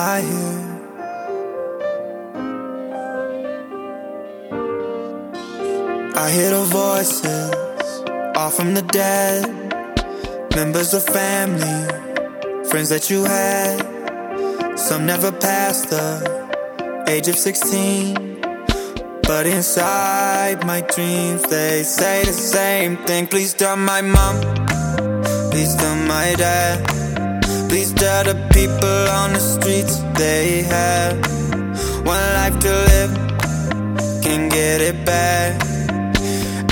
I hear. I hear the voices, all from the dead. Members of family, friends that you had. Some never passed the age of 16. But inside my dreams, they say the same thing. Please tell my mom, please tell my dad. Please tell the people on the streets they have one life to live, can get it back.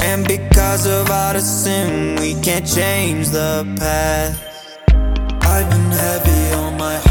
And because of all the sin, we can't change the past. I've been heavy on my heart,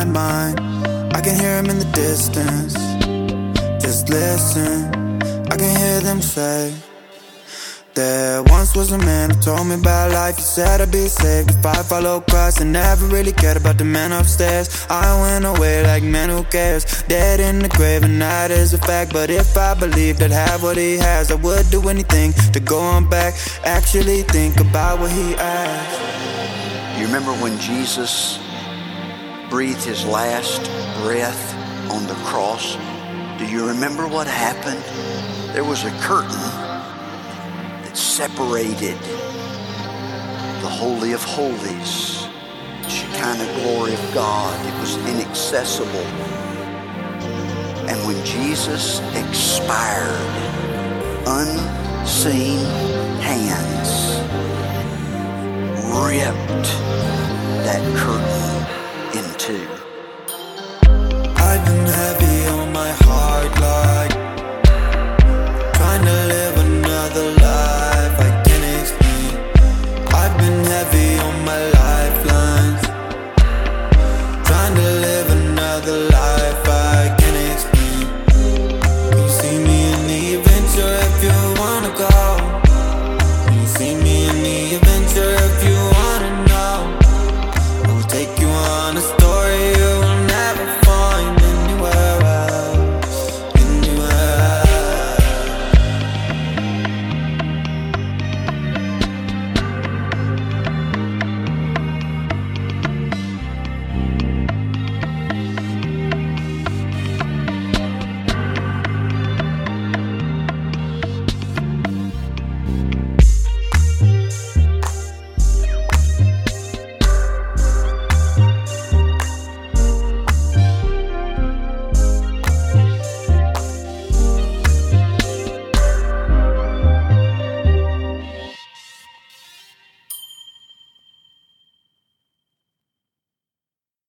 In my mind, I can hear him in the distance. Just listen, I can hear them say. There once was a man who told me about life. He said I'd be saved if I follow Christ. and never really cared about the man upstairs. I went away like, man, who cares? Dead in the grave, and that is a fact. But if I believed I'd have what he has, I would do anything to go on back. Actually, think about what he asked. You remember when Jesus breathed his last breath on the cross? Do you remember what happened? There was a curtain that separated the Holy of Holies, the Shekinah glory of God. It was inaccessible. And when Jesus expired, unseen hands ripped that curtain two.